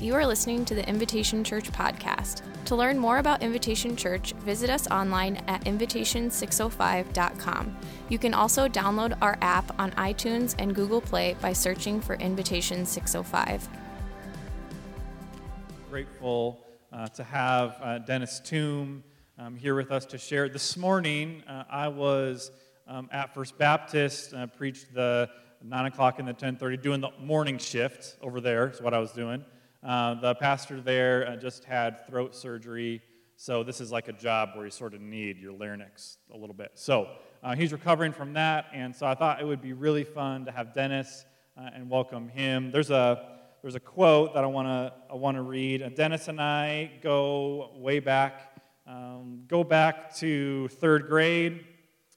You are listening to the Invitation Church podcast. To learn more about Invitation Church, visit us online at invitation605.com. You can also download our app on iTunes and Google Play by searching for Invitation 605. Grateful uh, to have uh, Dennis Toom um, here with us to share. This morning, uh, I was um, at First Baptist, uh, preached the 9 o'clock and the 10.30, doing the morning shift over there is what I was doing. Uh, the pastor there uh, just had throat surgery, so this is like a job where you sort of need your larynx a little bit. So uh, he's recovering from that, and so I thought it would be really fun to have Dennis uh, and welcome him. There's a there's a quote that I want to I want to read. Dennis and I go way back, um, go back to third grade,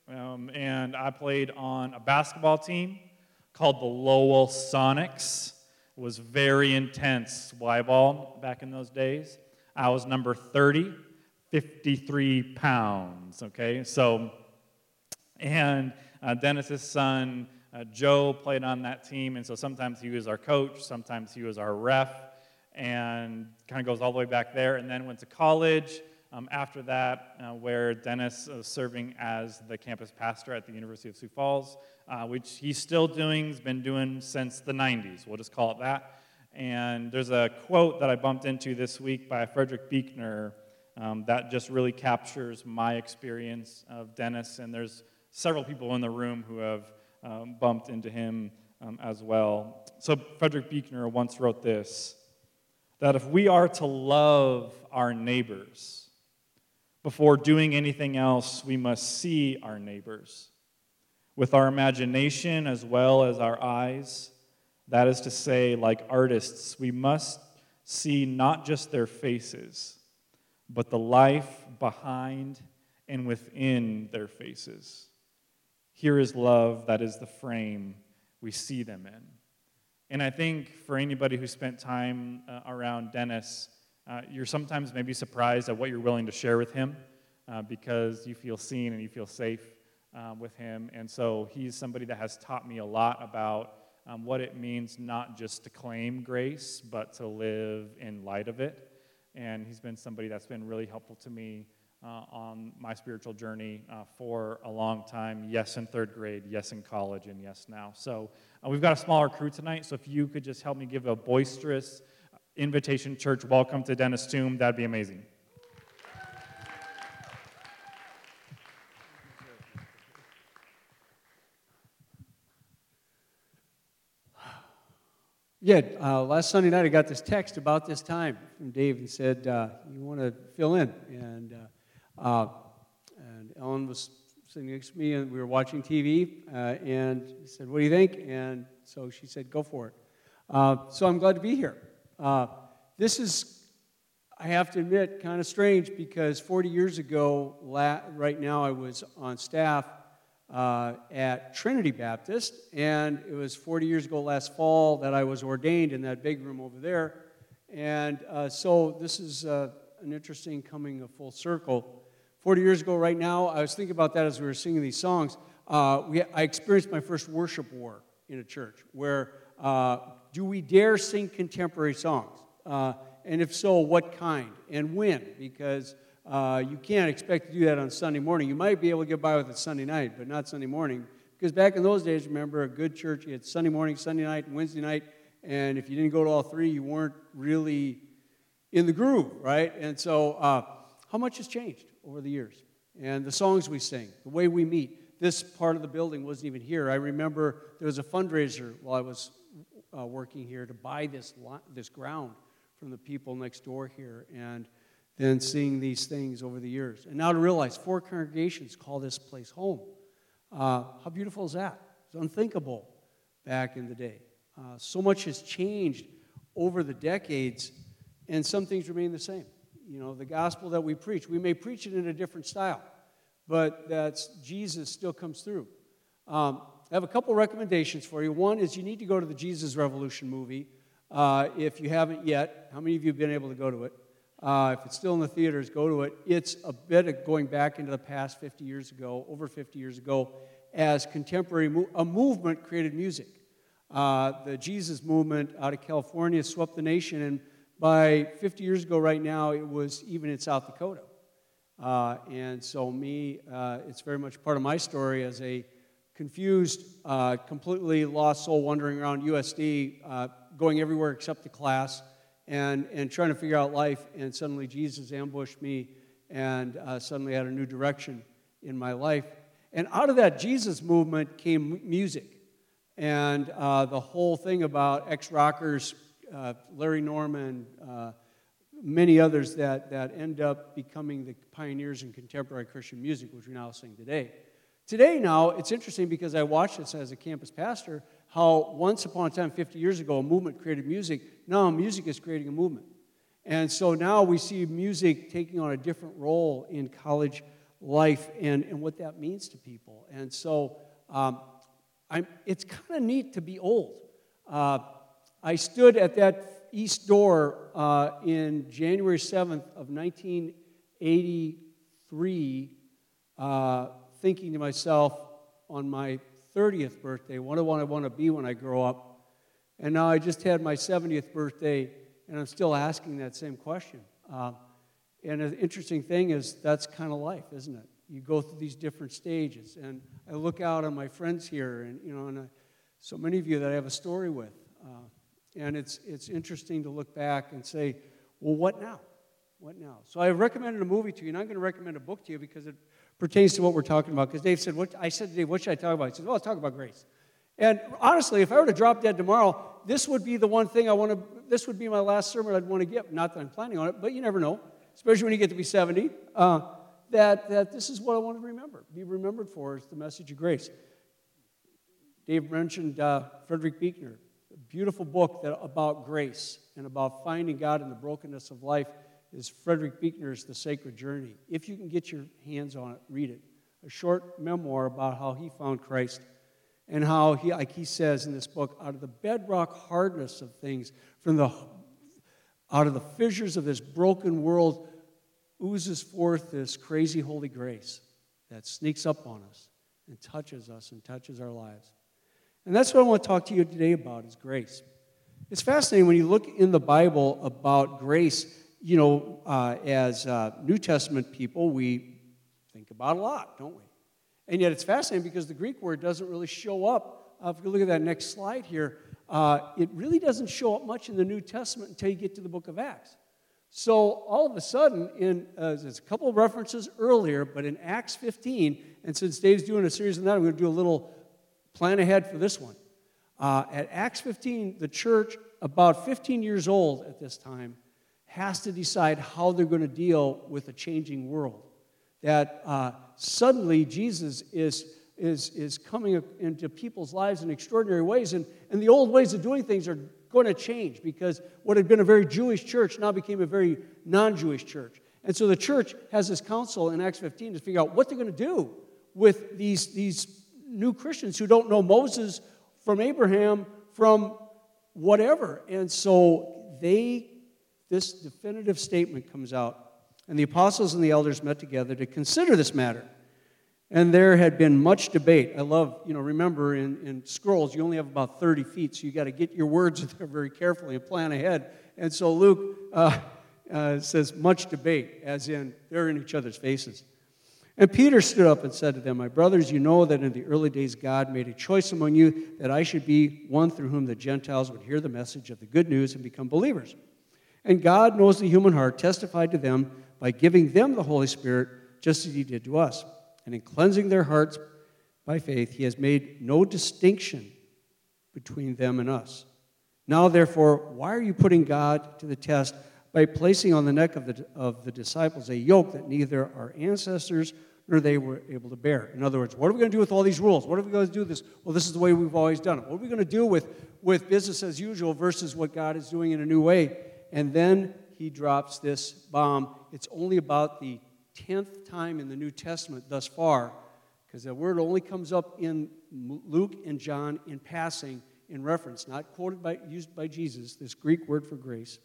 um, and I played on a basketball team called the Lowell Sonics. Was very intense Y ball back in those days. I was number 30, 53 pounds, okay? So, and uh, Dennis's son, uh, Joe, played on that team, and so sometimes he was our coach, sometimes he was our ref, and kind of goes all the way back there. And then went to college um, after that, uh, where Dennis is serving as the campus pastor at the University of Sioux Falls uh, which he's still doing, he's been doing since the 90s. We'll just call it that. And there's a quote that I bumped into this week by Frederick Buechner um, that just really captures my experience of Dennis. And there's several people in the room who have um, bumped into him um, as well. So, Frederick Buechner once wrote this that if we are to love our neighbors, before doing anything else, we must see our neighbors with our imagination as well as our eyes. That is to say, like artists, we must see not just their faces, but the life behind and within their faces. Here is love, that is the frame we see them in. And I think for anybody who spent time uh, around Dennis, uh, you're sometimes maybe surprised at what you're willing to share with him uh, because you feel seen and you feel safe um, with him. And so he's somebody that has taught me a lot about um, what it means not just to claim grace, but to live in light of it. And he's been somebody that's been really helpful to me uh, on my spiritual journey uh, for a long time. Yes, in third grade, yes, in college, and yes, now. So uh, we've got a smaller crew tonight. So if you could just help me give a boisterous invitation church welcome to Dennis Tomb. that'd be amazing. Yeah, uh, last Sunday night I got this text about this time from Dave and said, uh, You want to fill in? And, uh, uh, and Ellen was sitting next to me and we were watching TV uh, and said, What do you think? And so she said, Go for it. Uh, so I'm glad to be here. This is, I have to admit, kind of strange because 40 years ago, la- right now, I was on staff uh, at Trinity Baptist, and it was 40 years ago last fall that I was ordained in that big room over there. And uh, so this is uh, an interesting coming of full circle. 40 years ago, right now, I was thinking about that as we were singing these songs. Uh, we, I experienced my first worship war in a church where uh, do we dare sing contemporary songs? Uh, and if so, what kind and when? Because uh, you can't expect to do that on Sunday morning. You might be able to get by with it Sunday night, but not Sunday morning. Because back in those days, remember, a good church, you had Sunday morning, Sunday night, and Wednesday night. And if you didn't go to all three, you weren't really in the groove, right? And so, uh, how much has changed over the years? And the songs we sing, the way we meet. This part of the building wasn't even here. I remember there was a fundraiser while I was uh, working here to buy this, this ground from the people next door here. And then seeing these things over the years. And now to realize four congregations call this place home. Uh, how beautiful is that? It's unthinkable back in the day. Uh, so much has changed over the decades, and some things remain the same. You know, the gospel that we preach, we may preach it in a different style, but that's Jesus still comes through. Um, I have a couple recommendations for you. One is you need to go to the Jesus Revolution movie uh, if you haven't yet. How many of you have been able to go to it? Uh, if it's still in the theaters, go to it. It's a bit of going back into the past 50 years ago, over 50 years ago, as contemporary, mo- a movement created music. Uh, the Jesus movement out of California swept the nation, and By 50 years ago, right now, it was even in South Dakota. Uh, and so, me, uh, it's very much part of my story as a confused, uh, completely lost soul wandering around USD, uh, going everywhere except the class, and, and trying to figure out life. And suddenly, Jesus ambushed me, and uh, suddenly had a new direction in my life. And out of that Jesus movement came music. And uh, the whole thing about ex rockers, Larry Norman, many others that, that end up becoming the pioneers in contemporary Christian music, which we now sing today. Today, now, it's interesting because I watched this as a campus pastor, how once upon a time, 50 years ago, a movement created music. Now, music is creating a movement. And so now we see music taking on a different role in college life and, and what that means to people. And so um, it's kind of neat to be old. Uh, I stood at that east door uh, in January 7th of 1983, uh, thinking to myself on my 30th birthday, what do I want to be when I grow up? And now I just had my 70th birthday, and I'm still asking that same question. Uh, and an interesting thing is that's kind of life, isn't it? You go through these different stages, and I look out on my friends here, and you know, and I, so many of you that I have a story with. Uh, and it's, it's interesting to look back and say, well, what now? What now? So I recommended a movie to you, and I'm going to recommend a book to you because it pertains to what we're talking about. Because Dave said, what, I said to Dave, what should I talk about? He said, well, let's talk about grace. And honestly, if I were to drop dead tomorrow, this would be the one thing I want to, this would be my last sermon I'd want to give. Not that I'm planning on it, but you never know, especially when you get to be 70, uh, that, that this is what I want to remember, be remembered for is the message of grace. Dave mentioned uh, Frederick Buechner, a beautiful book that, about grace and about finding God in the brokenness of life is Frederick Buechner's The Sacred Journey. If you can get your hands on it, read it. A short memoir about how he found Christ and how he, like he says in this book, out of the bedrock hardness of things, from the out of the fissures of this broken world, oozes forth this crazy holy grace that sneaks up on us and touches us and touches our lives. And that's what I want to talk to you today about is grace. It's fascinating when you look in the Bible about grace, you know, uh, as uh, New Testament people, we think about a lot, don't we? And yet it's fascinating because the Greek word doesn't really show up. Uh, if you look at that next slide here, uh, it really doesn't show up much in the New Testament until you get to the book of Acts. So all of a sudden, in uh, there's a couple of references earlier, but in Acts 15, and since Dave's doing a series on that, I'm going to do a little Plan ahead for this one. Uh, at Acts 15, the church, about 15 years old at this time, has to decide how they're going to deal with a changing world. That uh, suddenly Jesus is, is, is coming into people's lives in extraordinary ways, and, and the old ways of doing things are going to change because what had been a very Jewish church now became a very non Jewish church. And so the church has this council in Acts 15 to figure out what they're going to do with these, these new Christians who don't know Moses from Abraham from whatever. And so they, this definitive statement comes out. And the apostles and the elders met together to consider this matter. And there had been much debate. I love, you know, remember in, in scrolls, you only have about 30 feet, so you got to get your words there very carefully and plan ahead. And so Luke uh, uh, says much debate, as in they're in each other's faces. And Peter stood up and said to them, My brothers, you know that in the early days God made a choice among you that I should be one through whom the Gentiles would hear the message of the good news and become believers. And God knows the human heart, testified to them by giving them the Holy Spirit, just as He did to us. And in cleansing their hearts by faith, He has made no distinction between them and us. Now, therefore, why are you putting God to the test by placing on the neck of the, of the disciples a yoke that neither our ancestors nor they were able to bear. In other words, what are we going to do with all these rules? What are we going to do this? Well, this is the way we've always done it. What are we going to do with, with business as usual versus what God is doing in a new way? And then he drops this bomb. It's only about the 10th time in the New Testament thus far, because the word only comes up in Luke and John in passing in reference, not quoted by, used by Jesus, this Greek word for grace.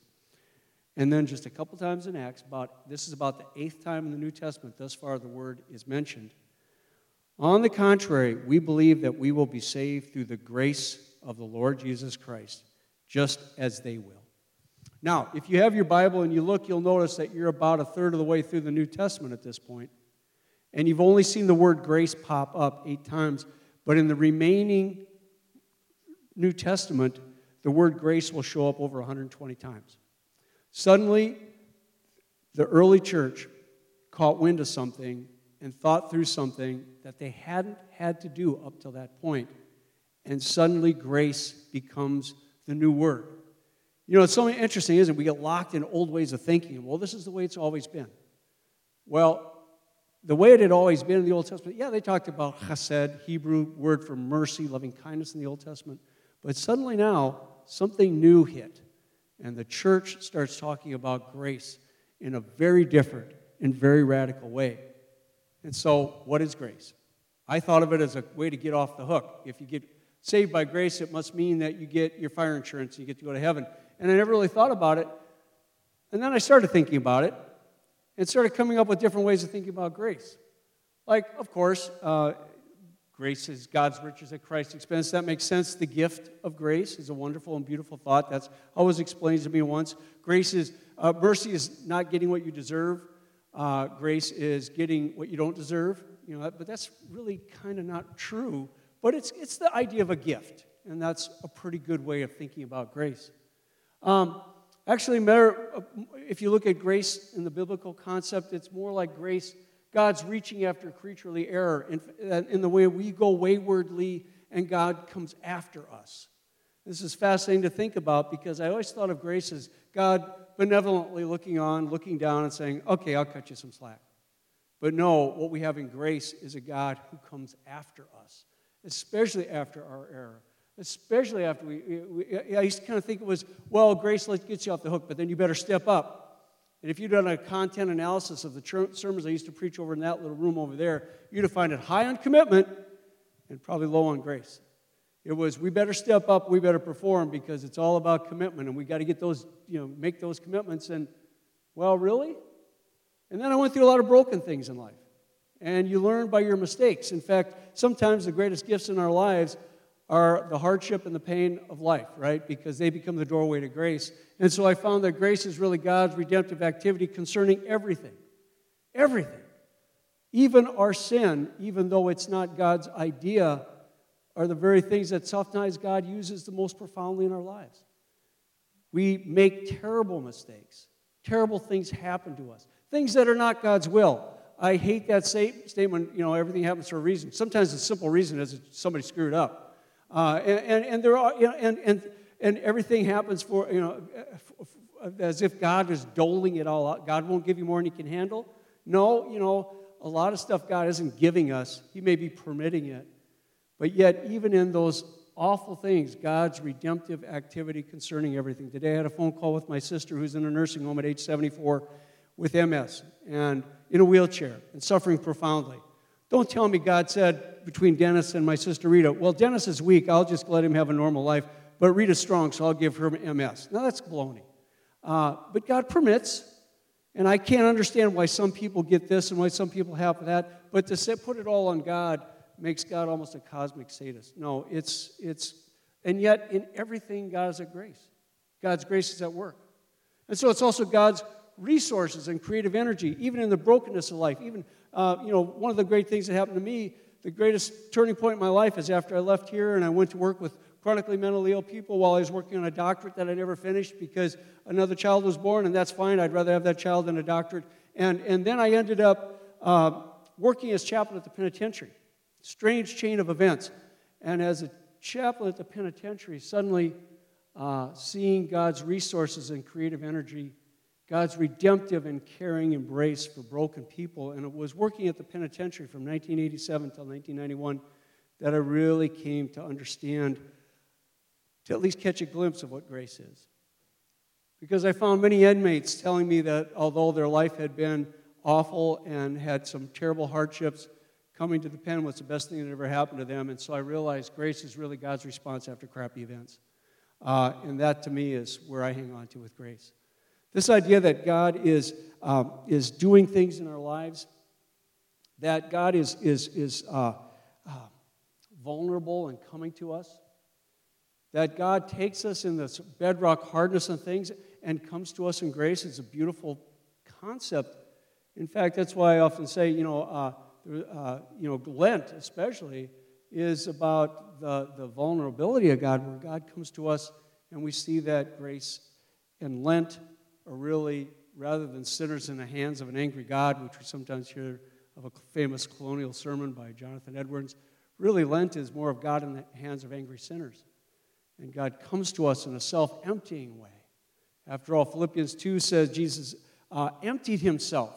And then just a couple times in Acts, about this is about the eighth time in the New Testament thus far the word is mentioned. On the contrary, we believe that we will be saved through the grace of the Lord Jesus Christ, just as they will. Now, if you have your Bible and you look, you'll notice that you're about a third of the way through the New Testament at this point, and you've only seen the word grace pop up eight times. But in the remaining New Testament, the word grace will show up over 120 times. Suddenly, the early church caught wind of something and thought through something that they hadn't had to do up till that point. And suddenly, grace becomes the new word. You know, it's so interesting, isn't it? We get locked in old ways of thinking. Well, this is the way it's always been. Well, the way it had always been in the Old Testament, yeah, they talked about chesed, Hebrew word for mercy, loving kindness in the Old Testament. But suddenly now, something new hit. And the church starts talking about grace in a very different and very radical way. And so, what is grace? I thought of it as a way to get off the hook. If you get saved by grace, it must mean that you get your fire insurance and you get to go to heaven. And I never really thought about it. And then I started thinking about it and started coming up with different ways of thinking about grace. Like, of course, uh, grace is God's riches at Christ's expense. That makes sense. The gift of grace is a wonderful and beautiful thought. That's always explained to me once. Grace is, uh, mercy is not getting what you deserve. Uh, grace is getting what you don't deserve. You know, but that's really kind of not true. But it's, it's the idea of a gift, and that's a pretty good way of thinking about grace. Um, actually, if you look at grace in the biblical concept, it's more like grace, God's reaching after creaturely error in, in the way we go waywardly and God comes after us. This is fascinating to think about because I always thought of grace as God benevolently looking on, looking down, and saying, Okay, I'll cut you some slack. But no, what we have in grace is a God who comes after us, especially after our error especially after we, we, I used to kind of think it was, well, grace let's get you off the hook, but then you better step up. And if you'd done a content analysis of the sermons I used to preach over in that little room over there, you'd have found it high on commitment and probably low on grace. It was, we better step up, we better perform because it's all about commitment and we got to get those, you know, make those commitments. And, well, really? And then I went through a lot of broken things in life. And you learn by your mistakes. In fact, sometimes the greatest gifts in our lives are the hardship and the pain of life, right? Because they become the doorway to grace. And so I found that grace is really God's redemptive activity concerning everything. Everything. Even our sin, even though it's not God's idea, are the very things that sometimes God uses the most profoundly in our lives. We make terrible mistakes. Terrible things happen to us. Things that are not God's will. I hate that statement, you know, everything happens for a reason. Sometimes the simple reason is somebody screwed up. Uh, and, and, and, there are, you know, and, and, and everything happens for, you know, as if God is doling it all out. God won't give you more than He can handle. No, you know, a lot of stuff God isn't giving us, He may be permitting it. But yet, even in those awful things, God's redemptive activity concerning everything. Today, I had a phone call with my sister who's in a nursing home at age 74 with MS and in a wheelchair and suffering profoundly. Don't tell me God said between Dennis and my sister Rita, well, Dennis is weak, I'll just let him have a normal life, but Rita's strong, so I'll give her MS. Now, that's baloney. Uh, but God permits, and I can't understand why some people get this and why some people have that, but to say, put it all on God makes God almost a cosmic sadist. No, it's, it's, and yet in everything, God is at grace. God's grace is at work. And so it's also God's resources and creative energy, even in the brokenness of life, even uh, you know, one of the great things that happened to me, the greatest turning point in my life is after I left here and I went to work with chronically mentally ill people while I was working on a doctorate that I never finished because another child was born, and that's fine. I'd rather have that child than a doctorate. And, and then I ended up uh, working as chaplain at the penitentiary. Strange chain of events. And as a chaplain at the penitentiary, suddenly uh, seeing God's resources and creative energy God's redemptive and caring embrace for broken people. And it was working at the penitentiary from 1987 until 1991 that I really came to understand, to at least catch a glimpse of what grace is. Because I found many inmates telling me that although their life had been awful and had some terrible hardships, coming to the pen was the best thing that ever happened to them. And so I realized grace is really God's response after crappy events. Uh, and that to me is where I hang on to with grace. This idea that God is, um, is doing things in our lives, that God is, is, is uh, uh, vulnerable and coming to us, that God takes us in this bedrock hardness and things, and comes to us in grace. is a beautiful concept. In fact, that's why I often say, you know, uh, uh, you know, Lent especially is about the, the vulnerability of God, where God comes to us and we see that grace. And Lent are really, rather than sinners in the hands of an angry God, which we sometimes hear of a famous colonial sermon by Jonathan Edwards, really Lent is more of God in the hands of angry sinners. And God comes to us in a self emptying way. After all, Philippians 2 says Jesus uh, emptied himself.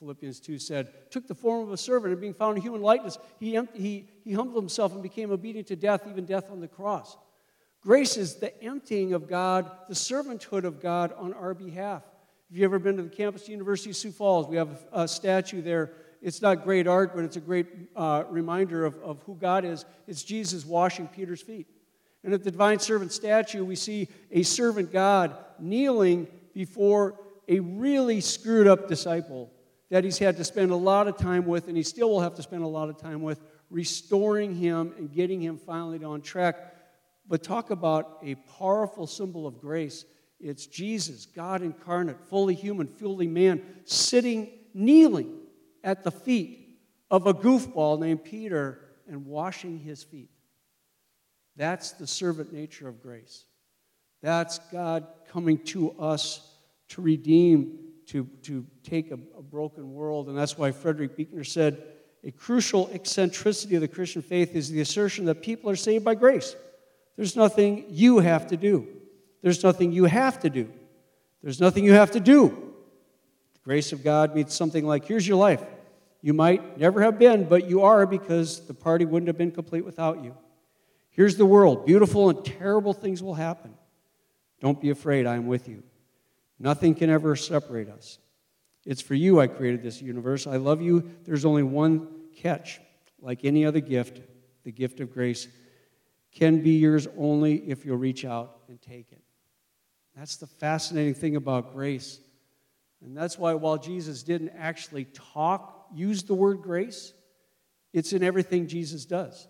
Philippians 2 said, took the form of a servant and being found in human likeness, he, he, he humbled himself and became obedient to death, even death on the cross. Grace is the emptying of God, the servanthood of God on our behalf. If you've ever been to the campus of University of Sioux Falls, we have a statue there. It's not great art, but it's a great uh, reminder of, of who God is. It's Jesus washing Peter's feet. And at the divine servant statue, we see a servant God kneeling before a really screwed up disciple that he's had to spend a lot of time with, and he still will have to spend a lot of time with, restoring him and getting him finally on track. But talk about a powerful symbol of grace. It's Jesus, God incarnate, fully human, fully man, sitting, kneeling at the feet of a goofball named Peter and washing his feet. That's the servant nature of grace. That's God coming to us to redeem, to, to take a, a broken world. And that's why Frederick Buechner said a crucial eccentricity of the Christian faith is the assertion that people are saved by grace. There's nothing you have to do. There's nothing you have to do. There's nothing you have to do. The grace of God means something like here's your life. You might never have been, but you are because the party wouldn't have been complete without you. Here's the world. Beautiful and terrible things will happen. Don't be afraid, I am with you. Nothing can ever separate us. It's for you I created this universe. I love you. There's only one catch. Like any other gift, the gift of grace can be yours only if you'll reach out and take it. That's the fascinating thing about grace. And that's why, while Jesus didn't actually talk, use the word grace, it's in everything Jesus does.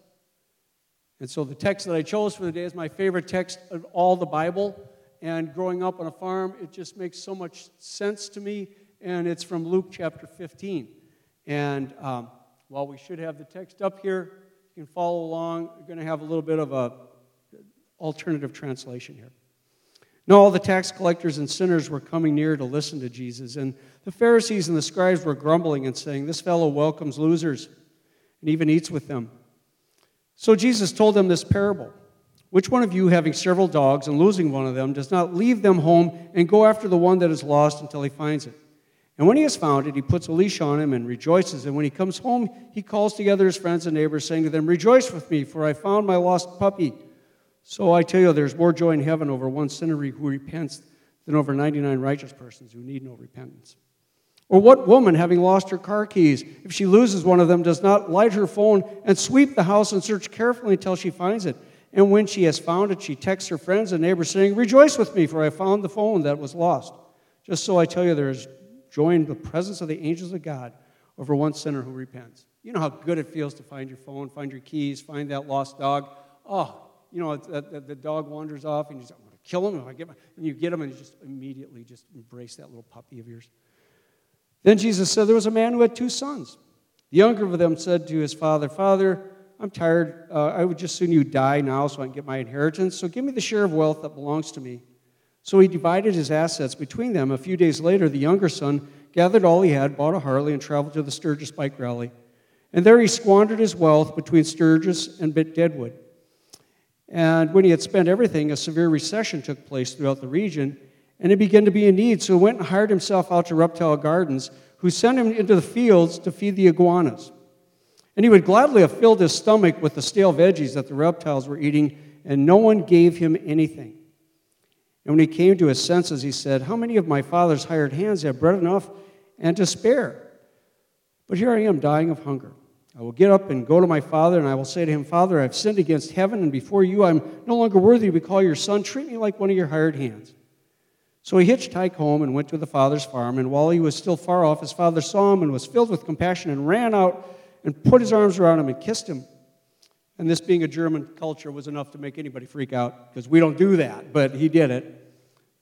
And so the text that I chose for the day is my favorite text of all the Bible. And growing up on a farm, it just makes so much sense to me. And it's from Luke chapter 15. And um, while we should have the text up here, you can follow along. We're going to have a little bit of a alternative translation here. Now, all the tax collectors and sinners were coming near to listen to Jesus, and the Pharisees and the scribes were grumbling and saying, This fellow welcomes losers and even eats with them. So Jesus told them this parable Which one of you, having several dogs and losing one of them, does not leave them home and go after the one that is lost until he finds it? And when he has found it, he puts a leash on him and rejoices. And when he comes home, he calls together his friends and neighbors, saying to them, Rejoice with me, for I found my lost puppy. So I tell you, there's more joy in heaven over one sinner who repents than over 99 righteous persons who need no repentance. Or what woman, having lost her car keys, if she loses one of them, does not light her phone and sweep the house and search carefully until she finds it? And when she has found it, she texts her friends and neighbors, saying, Rejoice with me, for I found the phone that was lost. Just so I tell you, there is joy in the presence of the angels of God over one sinner who repents. You know how good it feels to find your phone, find your keys, find that lost dog. Oh, you know, the, the dog wanders off and you just, I'm going to kill him. I get my, and you get him and you just immediately just embrace that little puppy of yours. Then Jesus said, There was a man who had two sons. The younger of them said to his father, Father, I'm tired. Uh, I would just soon you die now so I can get my inheritance. So give me the share of wealth that belongs to me. So he divided his assets between them. A few days later, the younger son gathered all he had, bought a Harley, and traveled to the Sturgis bike rally. And there he squandered his wealth between Sturgis and bit Deadwood. And when he had spent everything, a severe recession took place throughout the region, and he began to be in need. So he went and hired himself out to Reptile Gardens, who sent him into the fields to feed the iguanas. And he would gladly have filled his stomach with the stale veggies that the reptiles were eating, and no one gave him anything. And when he came to his senses, he said, How many of my father's hired hands have bread enough and to spare? But here I am dying of hunger. I will get up and go to my father, and I will say to him, Father, I've sinned against heaven and before you. I'm no longer worthy to be called your son. Treat me like one of your hired hands. So he hitched Tyke home and went to the father's farm. And while he was still far off, his father saw him and was filled with compassion and ran out and put his arms around him and kissed him. And this being a German culture was enough to make anybody freak out because we don't do that, but he did it.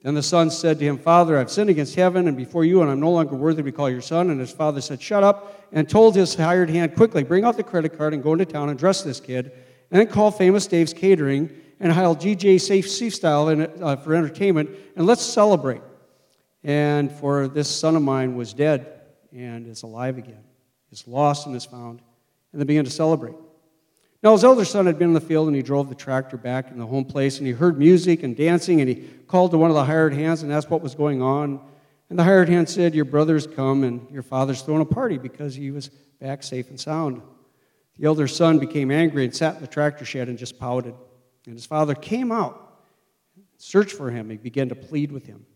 Then the son said to him, Father, I've sinned against heaven and before you, and I'm no longer worthy to be called your son. And his father said, Shut up, and told his hired hand, Quickly, bring out the credit card and go into town and dress this kid. And then call Famous Dave's Catering and hire GJ Safe Seaf Style uh, for entertainment, and let's celebrate. And for this son of mine was dead and is alive again, is lost and is found. And they began to celebrate. Now, his elder son had been in the field and he drove the tractor back in the home place and he heard music and dancing and he called to one of the hired hands and asked what was going on. And the hired hand said, Your brother's come and your father's throwing a party because he was back safe and sound. The elder son became angry and sat in the tractor shed and just pouted. And his father came out, searched for him, he began to plead with him.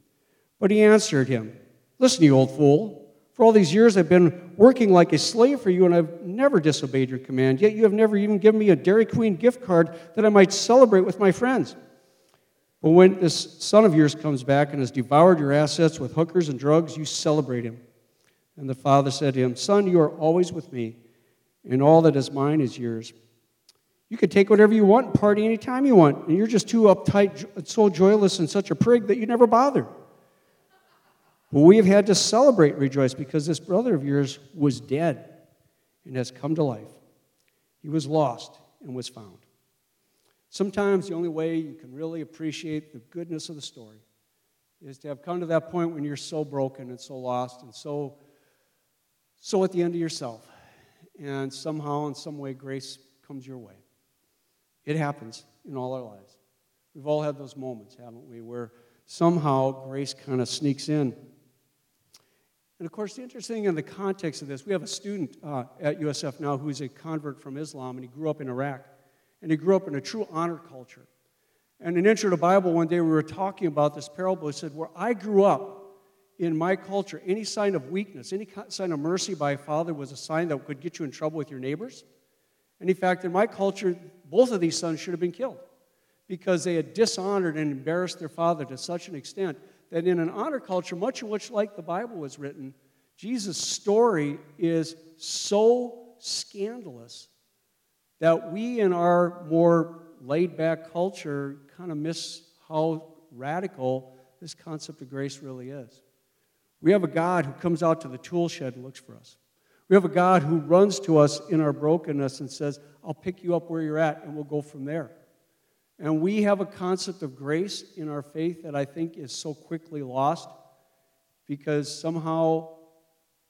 But he answered him, Listen, you old fool. For all these years, I've been working like a slave for you, and I've never disobeyed your command. Yet you have never even given me a Dairy Queen gift card that I might celebrate with my friends. But when this son of yours comes back and has devoured your assets with hookers and drugs, you celebrate him. And the father said to him, Son, you are always with me, and all that is mine is yours. You can take whatever you want and party anytime you want, and you're just too uptight, so joyless, and such a prig that you never bother. But we have had to celebrate and rejoice because this brother of yours was dead and has come to life. He was lost and was found. Sometimes the only way you can really appreciate the goodness of the story is to have come to that point when you're so broken and so lost and so so at the end of yourself. And somehow, in some way, grace comes your way. It happens in all our lives. We've all had those moments, haven't we, where somehow grace kind of sneaks in and of course, the interesting thing in the context of this, we have a student uh, at USF now who's a convert from Islam, and he grew up in Iraq. And he grew up in a true honor culture. And in Intro to the Bible, one day we were talking about this parable. He said, Where I grew up, in my culture, any sign of weakness, any sign of mercy by a father was a sign that could get you in trouble with your neighbors. And in fact, in my culture, both of these sons should have been killed because they had dishonored and embarrassed their father to such an extent that in an honor culture, much of which like the Bible was written, Jesus' story is so scandalous that we in our more laid back culture kind of miss how radical this concept of grace really is. We have a God who comes out to the tool shed and looks for us. We have a God who runs to us in our brokenness and says, I'll pick you up where you're at and we'll go from there. And we have a concept of grace in our faith that I think is so quickly lost because somehow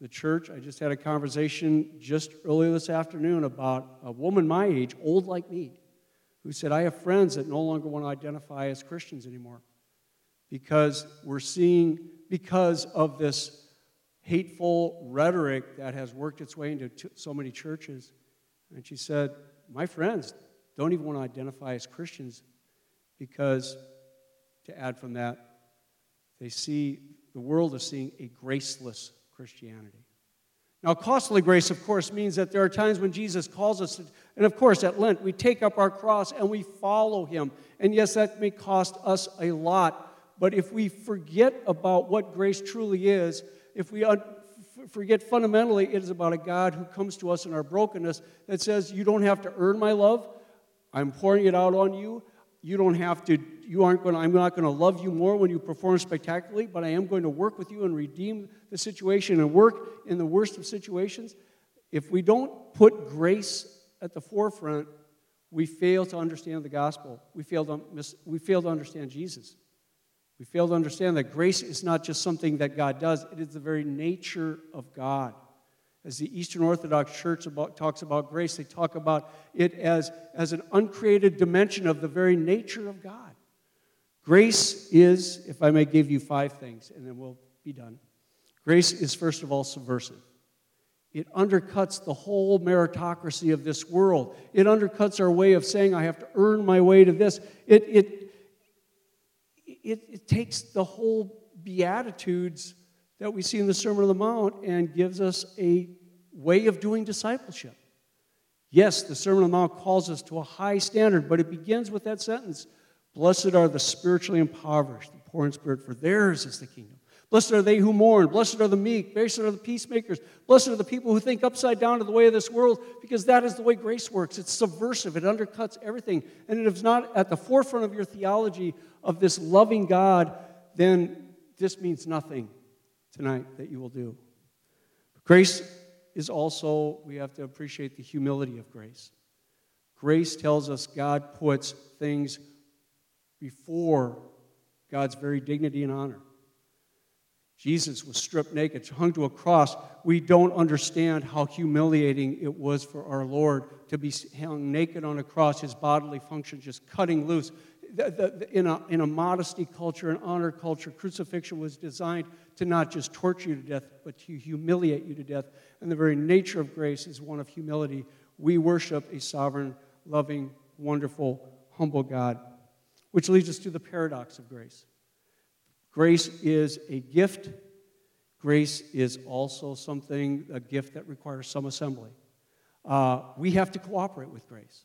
the church, I just had a conversation just earlier this afternoon about a woman my age, old like me, who said, I have friends that no longer want to identify as Christians anymore because we're seeing, because of this hateful rhetoric that has worked its way into so many churches. And she said, My friends don't even want to identify as Christians because, to add from that, they see the world is seeing a graceless Christianity. Now, costly grace, of course, means that there are times when Jesus calls us, and of course, at Lent, we take up our cross and we follow him. And yes, that may cost us a lot, but if we forget about what grace truly is, if we forget fundamentally it is about a God who comes to us in our brokenness that says, You don't have to earn my love, I'm pouring it out on you. You don't have to, you aren't going to, I'm not going to love you more when you perform spectacularly, but I am going to work with you and redeem the situation and work in the worst of situations. If we don't put grace at the forefront, we fail to understand the gospel. We fail to, we fail to understand Jesus. We fail to understand that grace is not just something that God does, it is the very nature of God. As the Eastern Orthodox Church about, talks about grace, they talk about it as, as an uncreated dimension of the very nature of God. Grace is, if I may give you five things, and then we'll be done. Grace is, first of all, subversive. It undercuts the whole meritocracy of this world. It undercuts our way of saying, I have to earn my way to this. It, it, it, it takes the whole Beatitudes that we see in the Sermon on the Mount and gives us a way of doing discipleship. Yes, the Sermon on the Mount calls us to a high standard, but it begins with that sentence Blessed are the spiritually impoverished, the poor in spirit, for theirs is the kingdom. Blessed are they who mourn. Blessed are the meek. Blessed are the peacemakers. Blessed are the people who think upside down to the way of this world, because that is the way grace works. It's subversive, it undercuts everything. And if it is not at the forefront of your theology of this loving God then this means nothing tonight that you will do. Grace is also, we have to appreciate the humility of grace. Grace tells us God puts things before God's very dignity and honor. Jesus was stripped naked, hung to a cross. We don't understand how humiliating it was for our Lord to be hung naked on a cross, his bodily function just cutting loose. The, the, in, a, in a modesty culture, an honor culture, crucifixion was designed to not just torture you to death, but to humiliate you to death. And the very nature of grace is one of humility. We worship a sovereign, loving, wonderful, humble God. Which leads us to the paradox of grace. Grace is a gift. Grace is also something, a gift that requires some assembly. Uh, we have to cooperate with grace.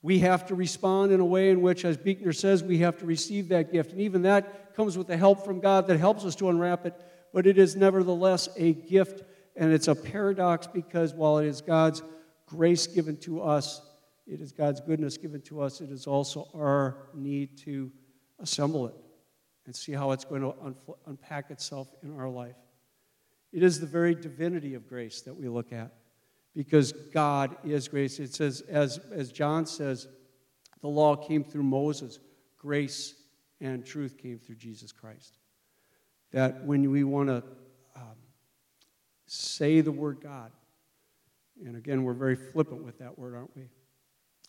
We have to respond in a way in which, as Buechner says, we have to receive that gift. And even that comes with the help from God that helps us to unwrap it. But it is nevertheless a gift, and it's a paradox because while it is God's grace given to us, it is God's goodness given to us, it is also our need to assemble it and see how it's going to unpack itself in our life. It is the very divinity of grace that we look at because God is grace. It says, as, as John says, the law came through Moses, grace and truth came through Jesus Christ. That when we want to um, say the word God, and again, we're very flippant with that word, aren't we?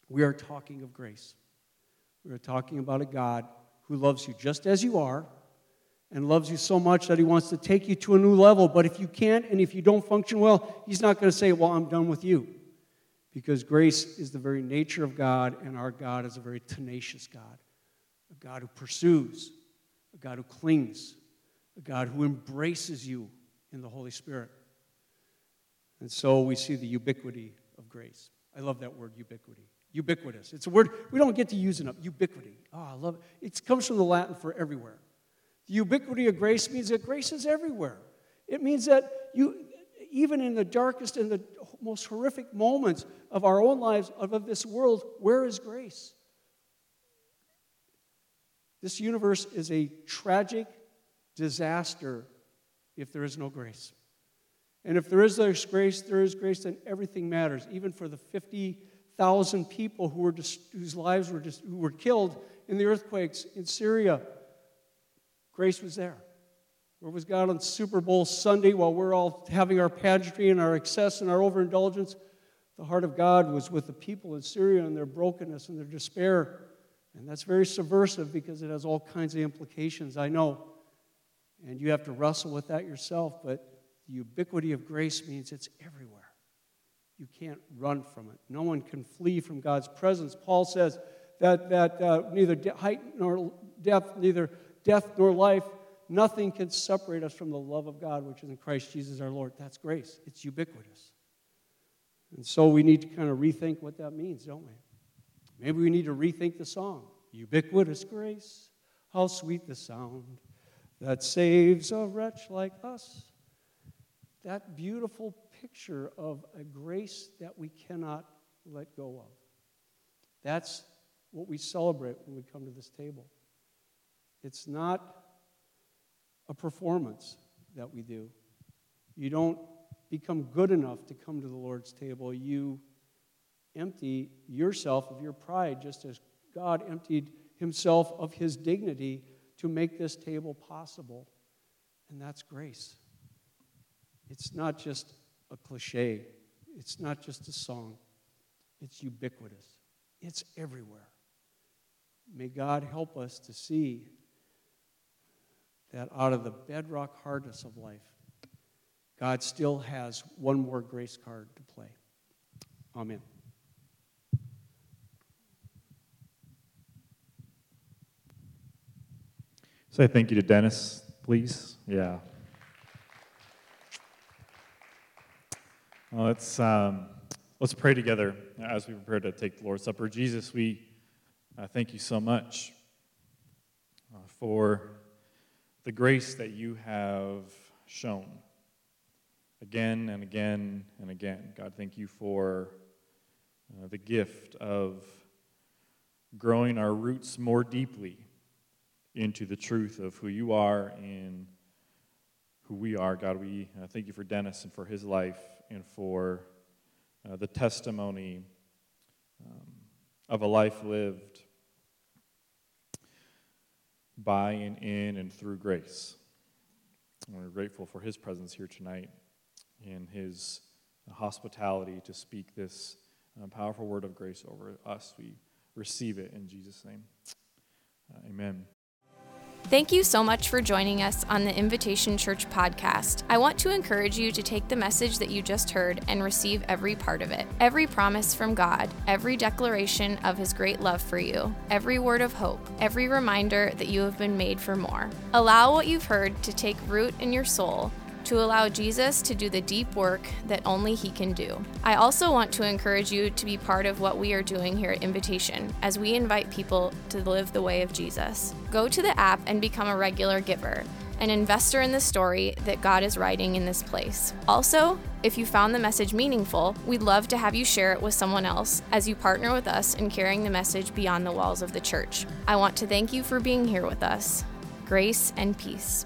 We are talking of grace. We are talking about a God who loves you just as you are and loves you so much that he wants to take you to a new level. But if you can't and if you don't function well, he's not going to say, Well, I'm done with you. Because grace is the very nature of God, and our God is a very tenacious God a God who pursues, a God who clings, a God who embraces you in the Holy Spirit. And so we see the ubiquity of grace. I love that word, ubiquity. Ubiquitous. It's a word we don't get to use enough. Ubiquity. Oh, I love it. It comes from the Latin for everywhere. The ubiquity of grace means that grace is everywhere. It means that you, even in the darkest and the most horrific moments of our own lives, of this world, where is grace? This universe is a tragic disaster if there is no grace. And if there is grace, there is grace, then everything matters, even for the 50,000 people who were just, whose lives were, just, who were killed in the earthquakes in Syria Grace was there. Where was God on Super Bowl Sunday while we're all having our pageantry and our excess and our overindulgence? The heart of God was with the people in Syria and their brokenness and their despair. And that's very subversive because it has all kinds of implications, I know. And you have to wrestle with that yourself, but the ubiquity of grace means it's everywhere. You can't run from it. No one can flee from God's presence. Paul says that, that uh, neither height nor depth, neither death nor life, nothing can separate us from the love of God, which is in Christ Jesus our Lord. That's grace, it's ubiquitous. And so we need to kind of rethink what that means, don't we? Maybe we need to rethink the song Ubiquitous grace, how sweet the sound that saves a wretch like us. That beautiful picture of a grace that we cannot let go of. That's what we celebrate when we come to this table. It's not a performance that we do. You don't become good enough to come to the Lord's table. You empty yourself of your pride just as God emptied himself of his dignity to make this table possible. And that's grace. It's not just a cliche, it's not just a song, it's ubiquitous, it's everywhere. May God help us to see that out of the bedrock hardness of life, God still has one more grace card to play. Amen. Say thank you to Dennis, please. Yeah. Well, let's, um, let's pray together as we prepare to take the Lord's Supper. Jesus, we uh, thank you so much uh, for the grace that you have shown again and again and again. God, thank you for uh, the gift of growing our roots more deeply into the truth of who you are and who we are. God, we uh, thank you for Dennis and for his life and for uh, the testimony um, of a life lived by and in and through grace. And we're grateful for his presence here tonight and his hospitality to speak this uh, powerful word of grace over us. We receive it in Jesus' name. Uh, amen. Thank you so much for joining us on the Invitation Church podcast. I want to encourage you to take the message that you just heard and receive every part of it. Every promise from God, every declaration of His great love for you, every word of hope, every reminder that you have been made for more. Allow what you've heard to take root in your soul to allow Jesus to do the deep work that only He can do. I also want to encourage you to be part of what we are doing here at Invitation as we invite people to live the way of Jesus. Go to the app and become a regular giver, an investor in the story that God is writing in this place. Also, if you found the message meaningful, we'd love to have you share it with someone else as you partner with us in carrying the message beyond the walls of the church. I want to thank you for being here with us. Grace and peace.